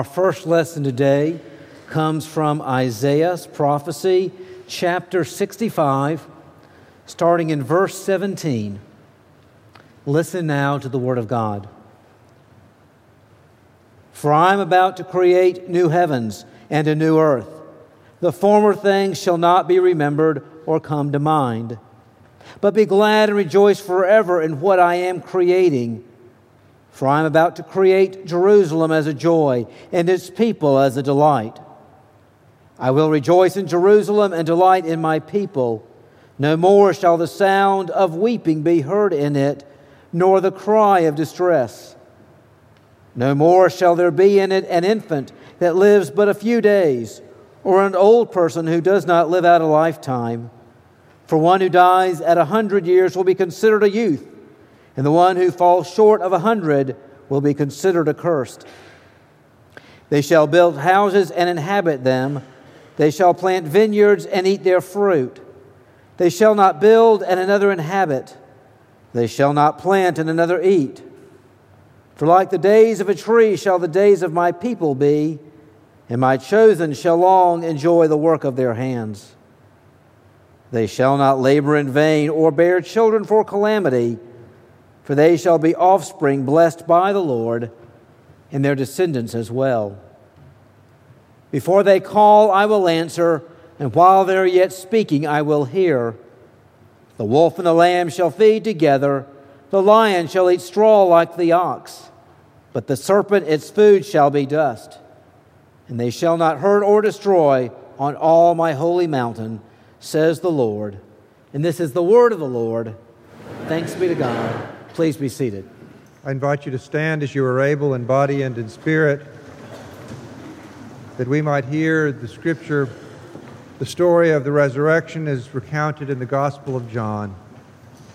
Our first lesson today comes from Isaiah's prophecy, chapter 65, starting in verse 17. Listen now to the word of God. For I am about to create new heavens and a new earth. The former things shall not be remembered or come to mind. But be glad and rejoice forever in what I am creating. For I am about to create Jerusalem as a joy and its people as a delight. I will rejoice in Jerusalem and delight in my people. No more shall the sound of weeping be heard in it, nor the cry of distress. No more shall there be in it an infant that lives but a few days, or an old person who does not live out a lifetime. For one who dies at a hundred years will be considered a youth and the one who falls short of a hundred will be considered accursed. They shall build houses and inhabit them. They shall plant vineyards and eat their fruit. They shall not build and another inhabit. They shall not plant and another eat. For like the days of a tree shall the days of my people be, and my chosen shall long enjoy the work of their hands. They shall not labor in vain or bear children for calamity for they shall be offspring blessed by the Lord, and their descendants as well. Before they call, I will answer, and while they are yet speaking, I will hear. The wolf and the lamb shall feed together, the lion shall eat straw like the ox, but the serpent its food shall be dust. And they shall not hurt or destroy on all my holy mountain, says the Lord. And this is the word of the Lord. Thanks be to God. Please be seated. I invite you to stand as you are able in body and in spirit, that we might hear the scripture. The story of the resurrection is recounted in the Gospel of John.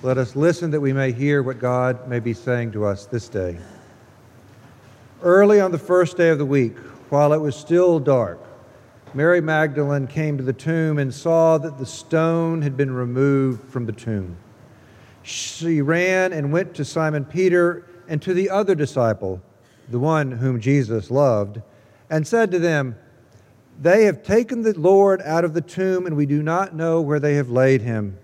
Let us listen that we may hear what God may be saying to us this day. Early on the first day of the week, while it was still dark, Mary Magdalene came to the tomb and saw that the stone had been removed from the tomb she ran and went to Simon Peter and to the other disciple, the one whom Jesus loved, and said to them, They have taken the Lord out of the tomb, and we do not know where they have laid him.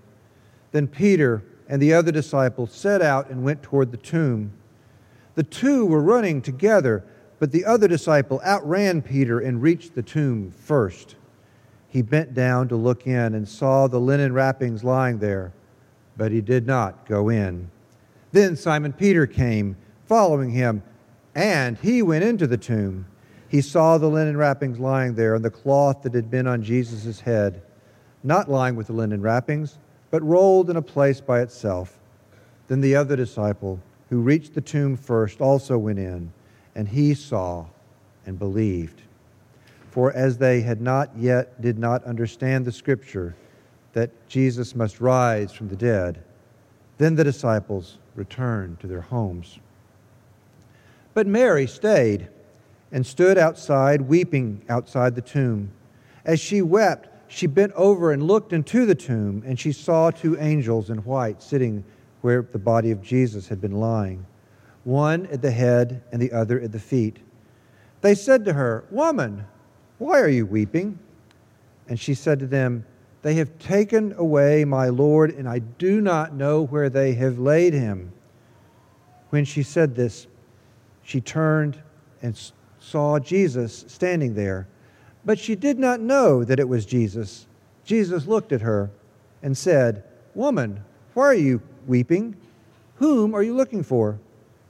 Then Peter and the other disciple set out and went toward the tomb. The two were running together, but the other disciple outran Peter and reached the tomb first. He bent down to look in and saw the linen wrappings lying there but he did not go in. Then Simon Peter came, following him, and he went into the tomb. He saw the linen wrappings lying there, and the cloth that had been on Jesus' head, not lying with the linen wrappings, but rolled in a place by itself. Then the other disciple, who reached the tomb first, also went in, and he saw and believed. For as they had not yet did not understand the scripture, that Jesus must rise from the dead. Then the disciples returned to their homes. But Mary stayed and stood outside, weeping outside the tomb. As she wept, she bent over and looked into the tomb, and she saw two angels in white sitting where the body of Jesus had been lying, one at the head and the other at the feet. They said to her, Woman, why are you weeping? And she said to them, they have taken away my Lord, and I do not know where they have laid him. When she said this, she turned and saw Jesus standing there. But she did not know that it was Jesus. Jesus looked at her and said, Woman, why are you weeping? Whom are you looking for?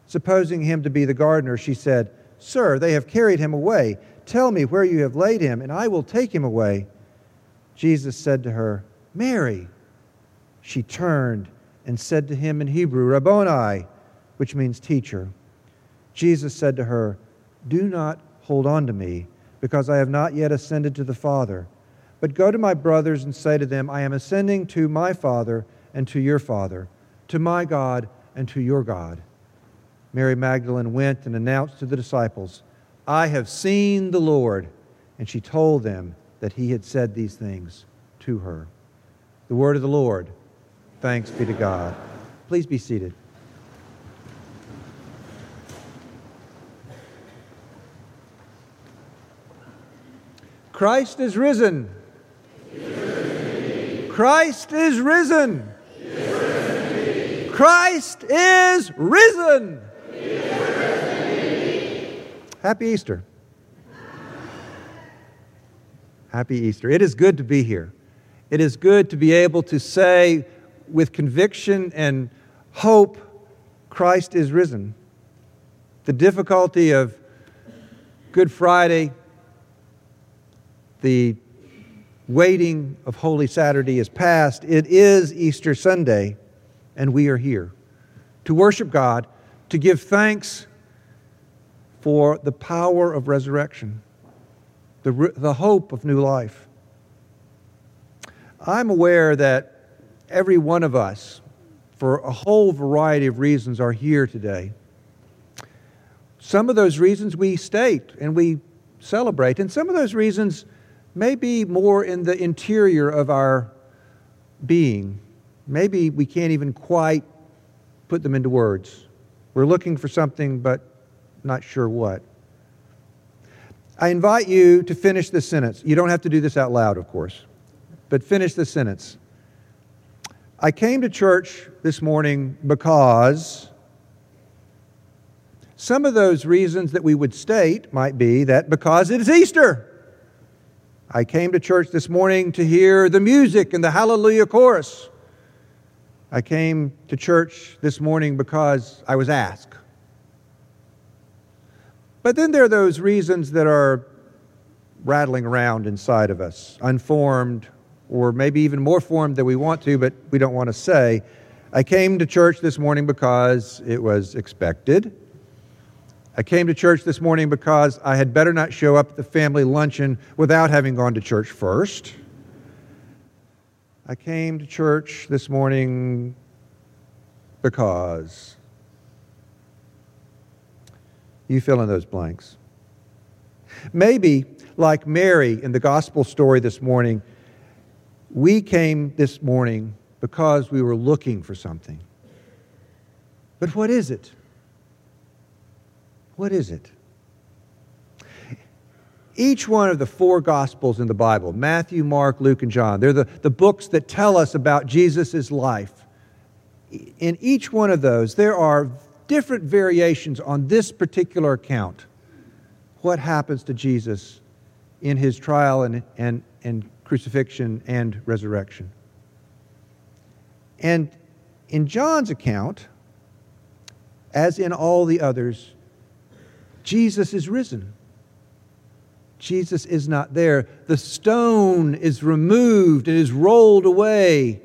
Supposing him to be the gardener, she said, Sir, they have carried him away tell me where you have laid him, and I will take him away. Jesus said to her, Mary. She turned and said to him in Hebrew, Rabboni, which means teacher. Jesus said to her, Do not hold on to me, because I have not yet ascended to the Father. But go to my brothers and say to them, I am ascending to my Father and to your Father, to my God and to your God. Mary Magdalene went and announced to the disciples, I have seen the Lord. And she told them that he had said these things to her. The word of the Lord. Thanks be to God. Please be seated. Christ is risen. Christ is risen. Christ is risen. Happy Easter. Happy Easter. It is good to be here. It is good to be able to say with conviction and hope, Christ is risen. The difficulty of Good Friday, the waiting of Holy Saturday is past. It is Easter Sunday, and we are here to worship God, to give thanks for the power of resurrection, the, the hope of new life. I'm aware that every one of us, for a whole variety of reasons, are here today. Some of those reasons we state and we celebrate, and some of those reasons may be more in the interior of our being. Maybe we can't even quite put them into words. We're looking for something, but not sure what. I invite you to finish this sentence. You don't have to do this out loud, of course, but finish the sentence. I came to church this morning because some of those reasons that we would state might be that because it is Easter. I came to church this morning to hear the music and the Hallelujah chorus. I came to church this morning because I was asked. But then there are those reasons that are rattling around inside of us, unformed, or maybe even more formed than we want to, but we don't want to say. I came to church this morning because it was expected. I came to church this morning because I had better not show up at the family luncheon without having gone to church first. I came to church this morning because you fill in those blanks. Maybe, like Mary in the gospel story this morning, we came this morning because we were looking for something. But what is it? What is it? Each one of the four Gospels in the Bible Matthew, Mark, Luke, and John they're the, the books that tell us about Jesus' life. In each one of those, there are different variations on this particular account what happens to Jesus in his trial and, and, and crucifixion and resurrection. And in John's account, as in all the others, Jesus is risen. Jesus is not there. The stone is removed, it is rolled away,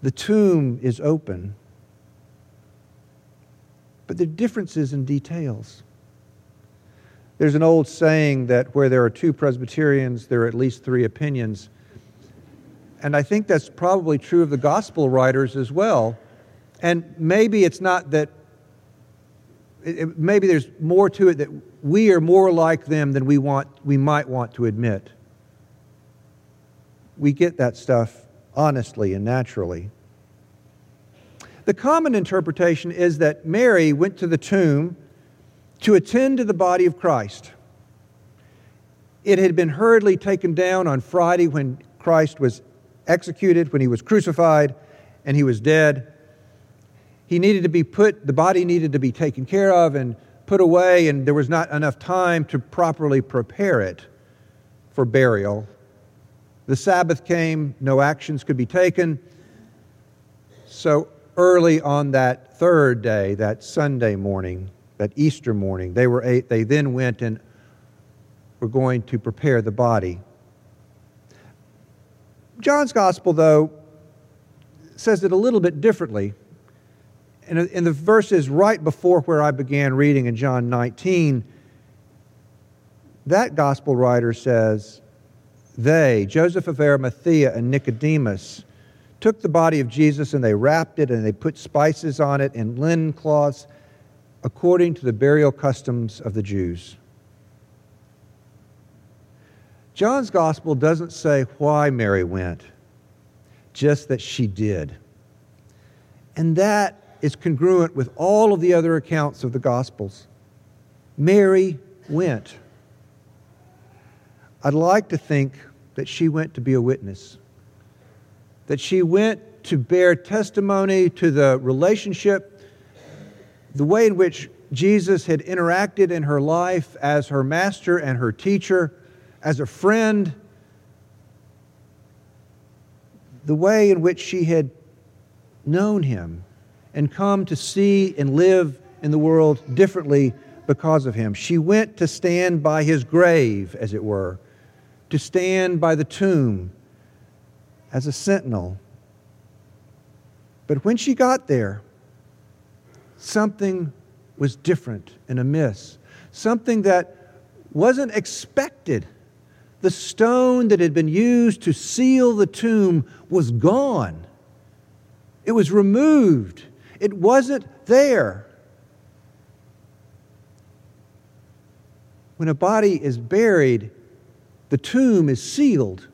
the tomb is open but the differences in details. There's an old saying that where there are two Presbyterians, there are at least three opinions. And I think that's probably true of the gospel writers as well. And maybe it's not that, it, maybe there's more to it that we are more like them than we, want, we might want to admit. We get that stuff honestly and naturally. The common interpretation is that Mary went to the tomb to attend to the body of Christ. It had been hurriedly taken down on Friday when Christ was executed, when he was crucified, and he was dead. He needed to be put, the body needed to be taken care of and put away, and there was not enough time to properly prepare it for burial. The Sabbath came, no actions could be taken. So early on that third day, that Sunday morning, that Easter morning, they, were eight, they then went and were going to prepare the body. John's gospel, though, says it a little bit differently. In, in the verses right before where I began reading in John 19, that gospel writer says, They, Joseph of Arimathea and Nicodemus, took the body of Jesus and they wrapped it and they put spices on it and linen cloths according to the burial customs of the Jews. John's gospel doesn't say why Mary went, just that she did. And that is congruent with all of the other accounts of the gospels. Mary went. I'd like to think that she went to be a witness, that she went to bear testimony to the relationship, the way in which Jesus had interacted in her life as her master and her teacher, as a friend, the way in which she had known him and come to see and live in the world differently because of him. She went to stand by his grave, as it were, to stand by the tomb as a sentinel. But when she got there, something was different and amiss, something that wasn't expected. The stone that had been used to seal the tomb was gone. It was removed. It wasn't there. When a body is buried, the tomb is sealed.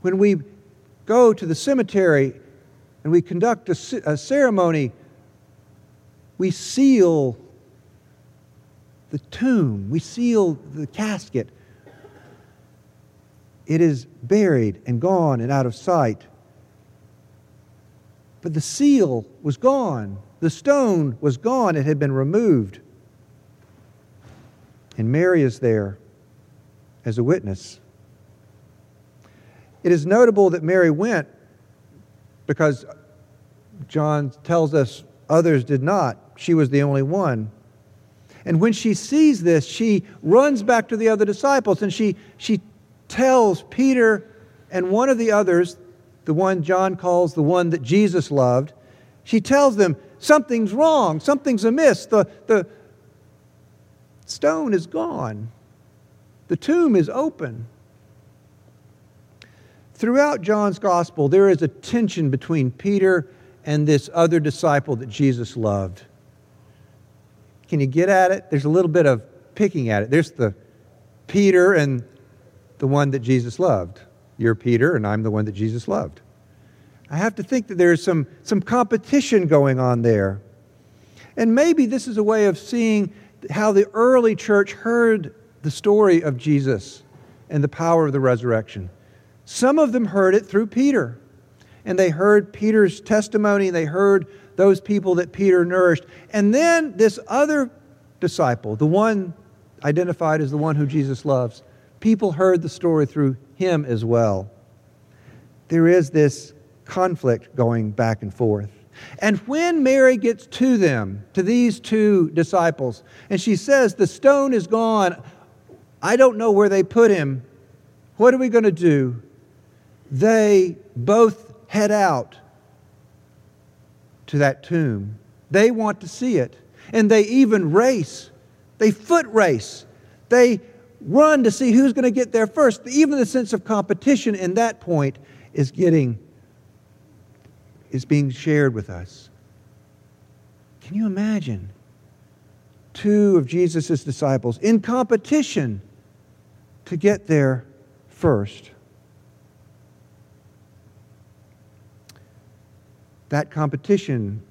When we go to the cemetery and we conduct a, a ceremony, we seal the tomb, we seal the casket. It is buried and gone and out of sight. But the seal was gone. The stone was gone. It had been removed. And Mary is there as a witness. It is notable that Mary went because John tells us others did not. She was the only one. And when she sees this, she runs back to the other disciples and she, she tells Peter and one of the others, the one John calls the one that Jesus loved, she tells them, Something's wrong, something's amiss. The, the stone is gone, the tomb is open. Throughout John's gospel, there is a tension between Peter and this other disciple that Jesus loved. Can you get at it? There's a little bit of picking at it. There's the Peter and the one that Jesus loved. You're Peter, and I'm the one that Jesus loved. I have to think that there's some, some competition going on there. And maybe this is a way of seeing how the early church heard the story of Jesus and the power of the resurrection. Some of them heard it through Peter, and they heard Peter's testimony, they heard those people that Peter nourished. And then this other disciple, the one identified as the one who Jesus loves, people heard the story through him as well. There is this conflict going back and forth. And when Mary gets to them, to these two disciples, and she says, The stone is gone, I don't know where they put him. What are we going to do? They both head out to that tomb. They want to see it. And they even race. They foot race. They run to see who's going to get there first. Even the sense of competition in that point is getting is being shared with us. Can you imagine two of Jesus' disciples in competition to get there first? That competition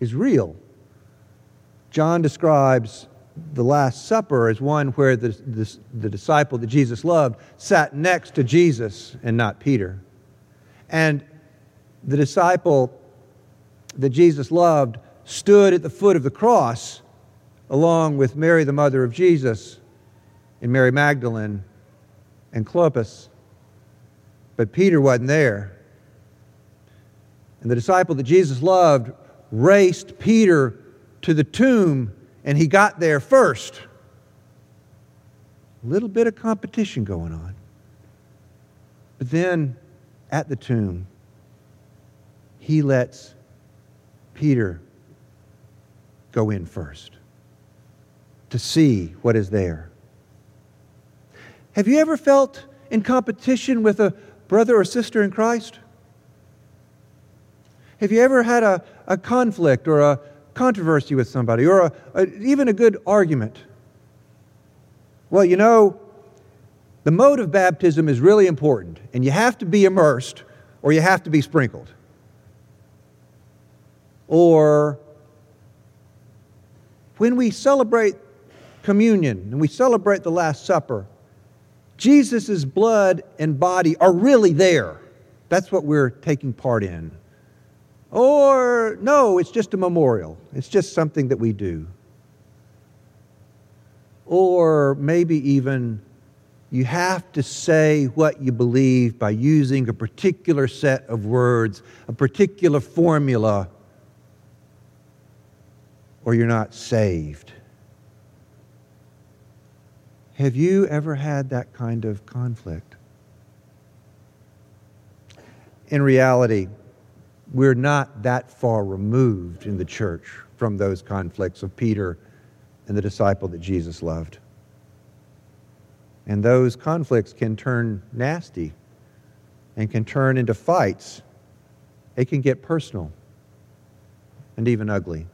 is real. John describes the Last Supper as one where the, the, the, disciple that Jesus loved sat next to Jesus and not Peter. And the disciple that Jesus loved stood at the foot of the cross along with Mary, the mother of Jesus, and Mary Magdalene and Clopas. But Peter wasn't there. And the disciple that Jesus loved raced Peter to the tomb, and he got there first. A little bit of competition going on. But then at the tomb, he lets Peter go in first to see what is there. Have you ever felt in competition with a brother or sister in Christ? Have you ever had a, a conflict or a controversy with somebody or a, a, even a good argument? Well, you know, the mode of baptism is really important, and you have to be immersed or you have to be sprinkled. Or when we celebrate communion and we celebrate the Last Supper, Jesus' blood and body are really there. That's what we're taking part in. Or, no, it's just a memorial, it's just something that we do. Or maybe even you have to say what you believe by using a particular set of words, a particular formula, or you're not saved. Have you ever had that kind of conflict? In reality, we're not that far removed in the church from those conflicts of Peter and the disciple that Jesus loved. And those conflicts can turn nasty and can turn into fights. It can get personal and even ugly.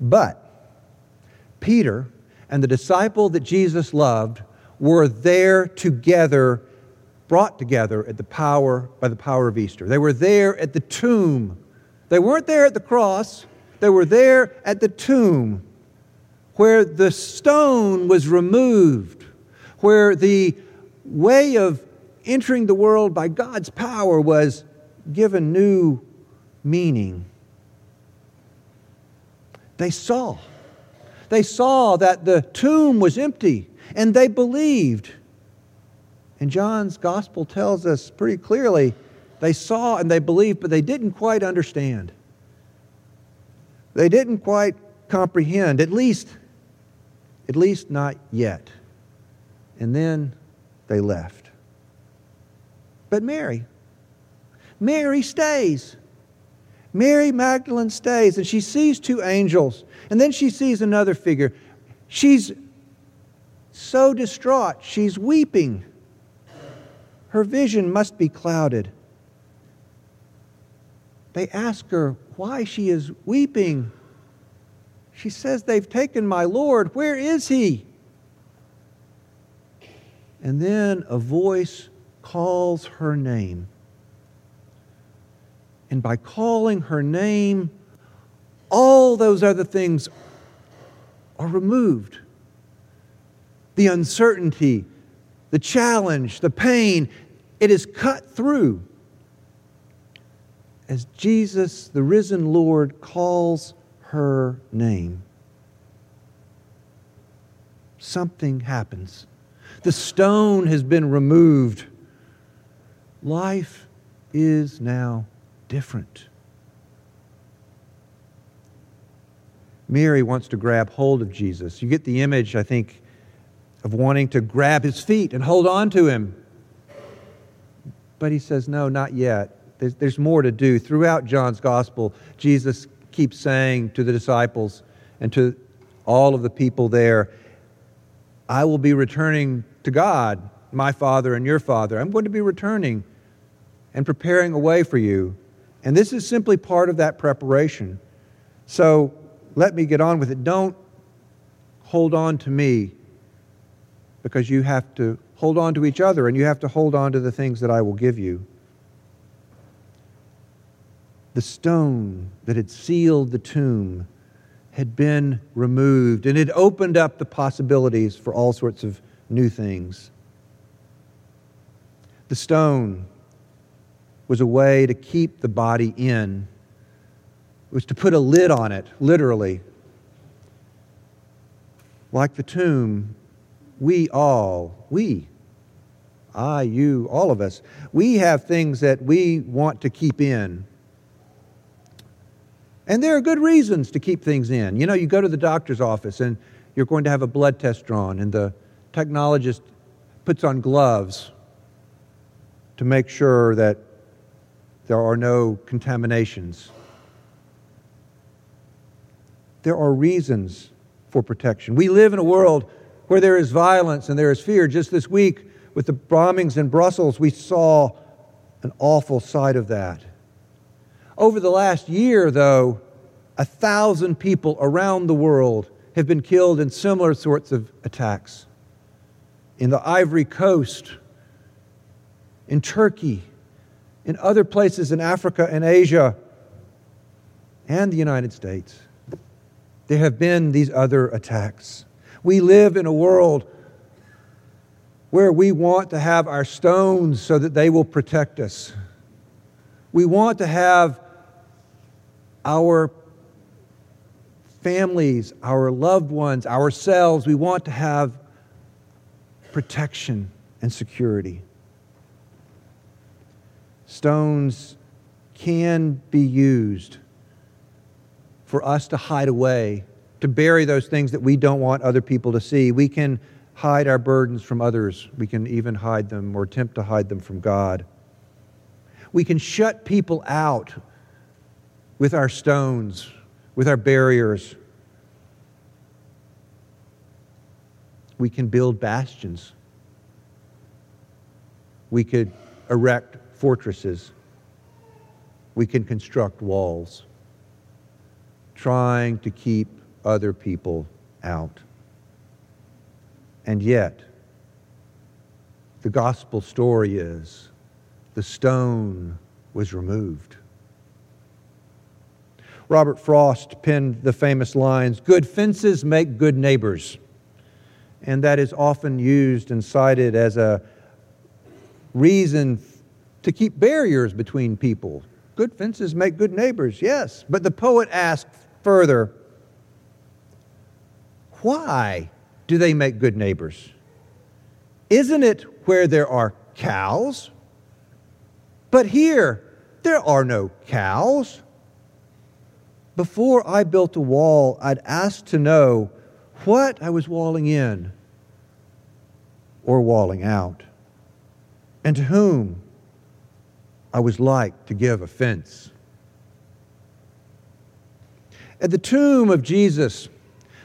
But Peter and the disciple that Jesus loved were there together, brought together at the power by the power of Easter. They were there at the tomb. They weren't there at the cross. They were there at the tomb where the stone was removed, where the way of entering the world by God's power was given new meaning. They saw. They saw that the tomb was empty and they believed. And John's gospel tells us pretty clearly they saw and they believed, but they didn't quite understand. They didn't quite comprehend, at least at least not yet. And then they left. But Mary, Mary stays. Mary Magdalene stays and she sees two angels. And then she sees another figure. She's so distraught, she's weeping. Her vision must be clouded. They ask her why she is weeping. She says, They've taken my Lord. Where is he? And then a voice calls her name. And by calling her name, all those other things are removed. The uncertainty, the challenge, the pain, it is cut through as Jesus, the risen Lord, calls her name, something happens. The stone has been removed. Life is now different. Mary wants to grab hold of Jesus. You get the image, I think, of wanting to grab his feet and hold on to him. But he says, No, not yet. There's, there's more to do. Throughout John's gospel, Jesus keeps saying to the disciples and to all of the people there, I will be returning to God, my Father and your Father. I'm going to be returning and preparing a way for you. And this is simply part of that preparation. So let me get on with it. Don't hold on to me because you have to hold on to each other and you have to hold on to the things that I will give you the stone that had sealed the tomb had been removed, and it opened up the possibilities for all sorts of new things. The stone was a way to keep the body in, it was to put a lid on it, literally. Like the tomb, we all, we, I, you, all of us, we have things that we want to keep in. And there are good reasons to keep things in. You know, you go to the doctor's office and you're going to have a blood test drawn, and the technologist puts on gloves to make sure that there are no contaminations. There are reasons for protection. We live in a world where there is violence and there is fear. Just this week, with the bombings in Brussels, we saw an awful side of that. Over the last year, though, a thousand people around the world have been killed in similar sorts of attacks. In the Ivory Coast, in Turkey, in other places in Africa and Asia, and the United States. There have been these other attacks. We live in a world where we want to have our stones so that they will protect us. We want to have our families, our loved ones, ourselves, we want to have protection and security. Stones can be used for us to hide away, to bury those things that we don't want other people to see. We can hide our burdens from others. We can even hide them or attempt to hide them from God. We can shut people out with our stones, with our barriers. We can build bastions. We could erect fortresses. We can construct walls, trying to keep other people out. And yet, the gospel story is the stone was removed. Robert Frost penned the famous lines Good fences make good neighbors. And that is often used and cited as a reason to keep barriers between people. Good fences make good neighbors, yes. But the poet asked further why do they make good neighbors? Isn't it where there are cows? But here, there are no cows. Before I built a wall, I'd ask to know what I was walling in or walling out, and to whom I was like to give offense. At the tomb of Jesus,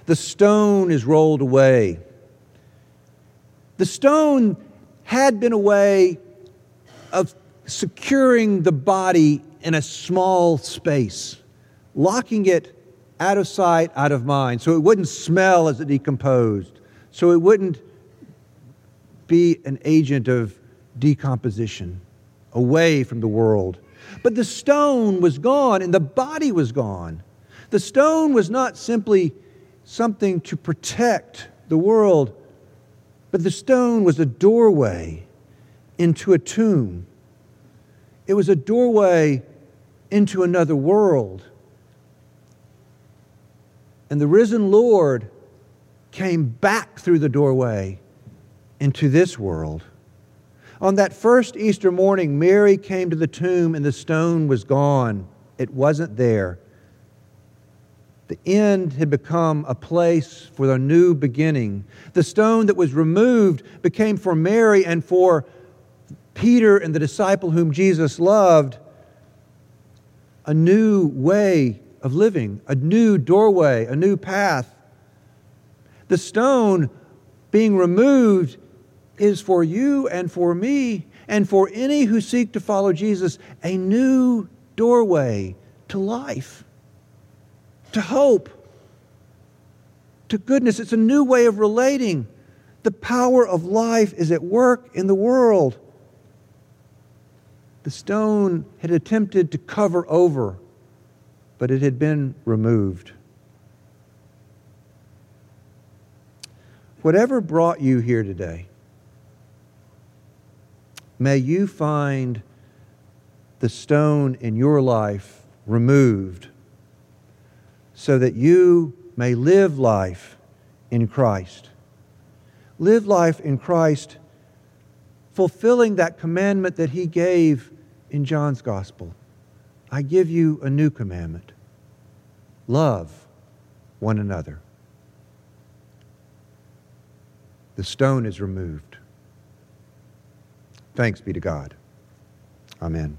the stone is rolled away. The stone had been a way of securing the body in a small space, locking it out of sight, out of mind, so it wouldn't smell as it decomposed, so it wouldn't be an agent of decomposition away from the world. But the stone was gone and the body was gone. The stone was not simply something to protect the world, but the stone was a doorway into a tomb. It was a doorway into another world. And the risen Lord came back through the doorway into this world. On that first Easter morning, Mary came to the tomb and the stone was gone. It wasn't there. The end had become a place for the new beginning. The stone that was removed became for Mary and for Peter and the disciple whom Jesus loved a new way of living, a new doorway, a new path. The stone being removed is for you and for me and for any who seek to follow Jesus a new doorway to life, to hope, to goodness. It's a new way of relating. The power of life is at work in the world. The stone had attempted to cover over, but it had been removed. Whatever brought you here today, May you find the stone in your life removed so that you may live life in Christ. Live life in Christ, fulfilling that commandment that he gave in John's Gospel. I give you a new commandment love one another. the stone is removed. Thanks be to God. Amen.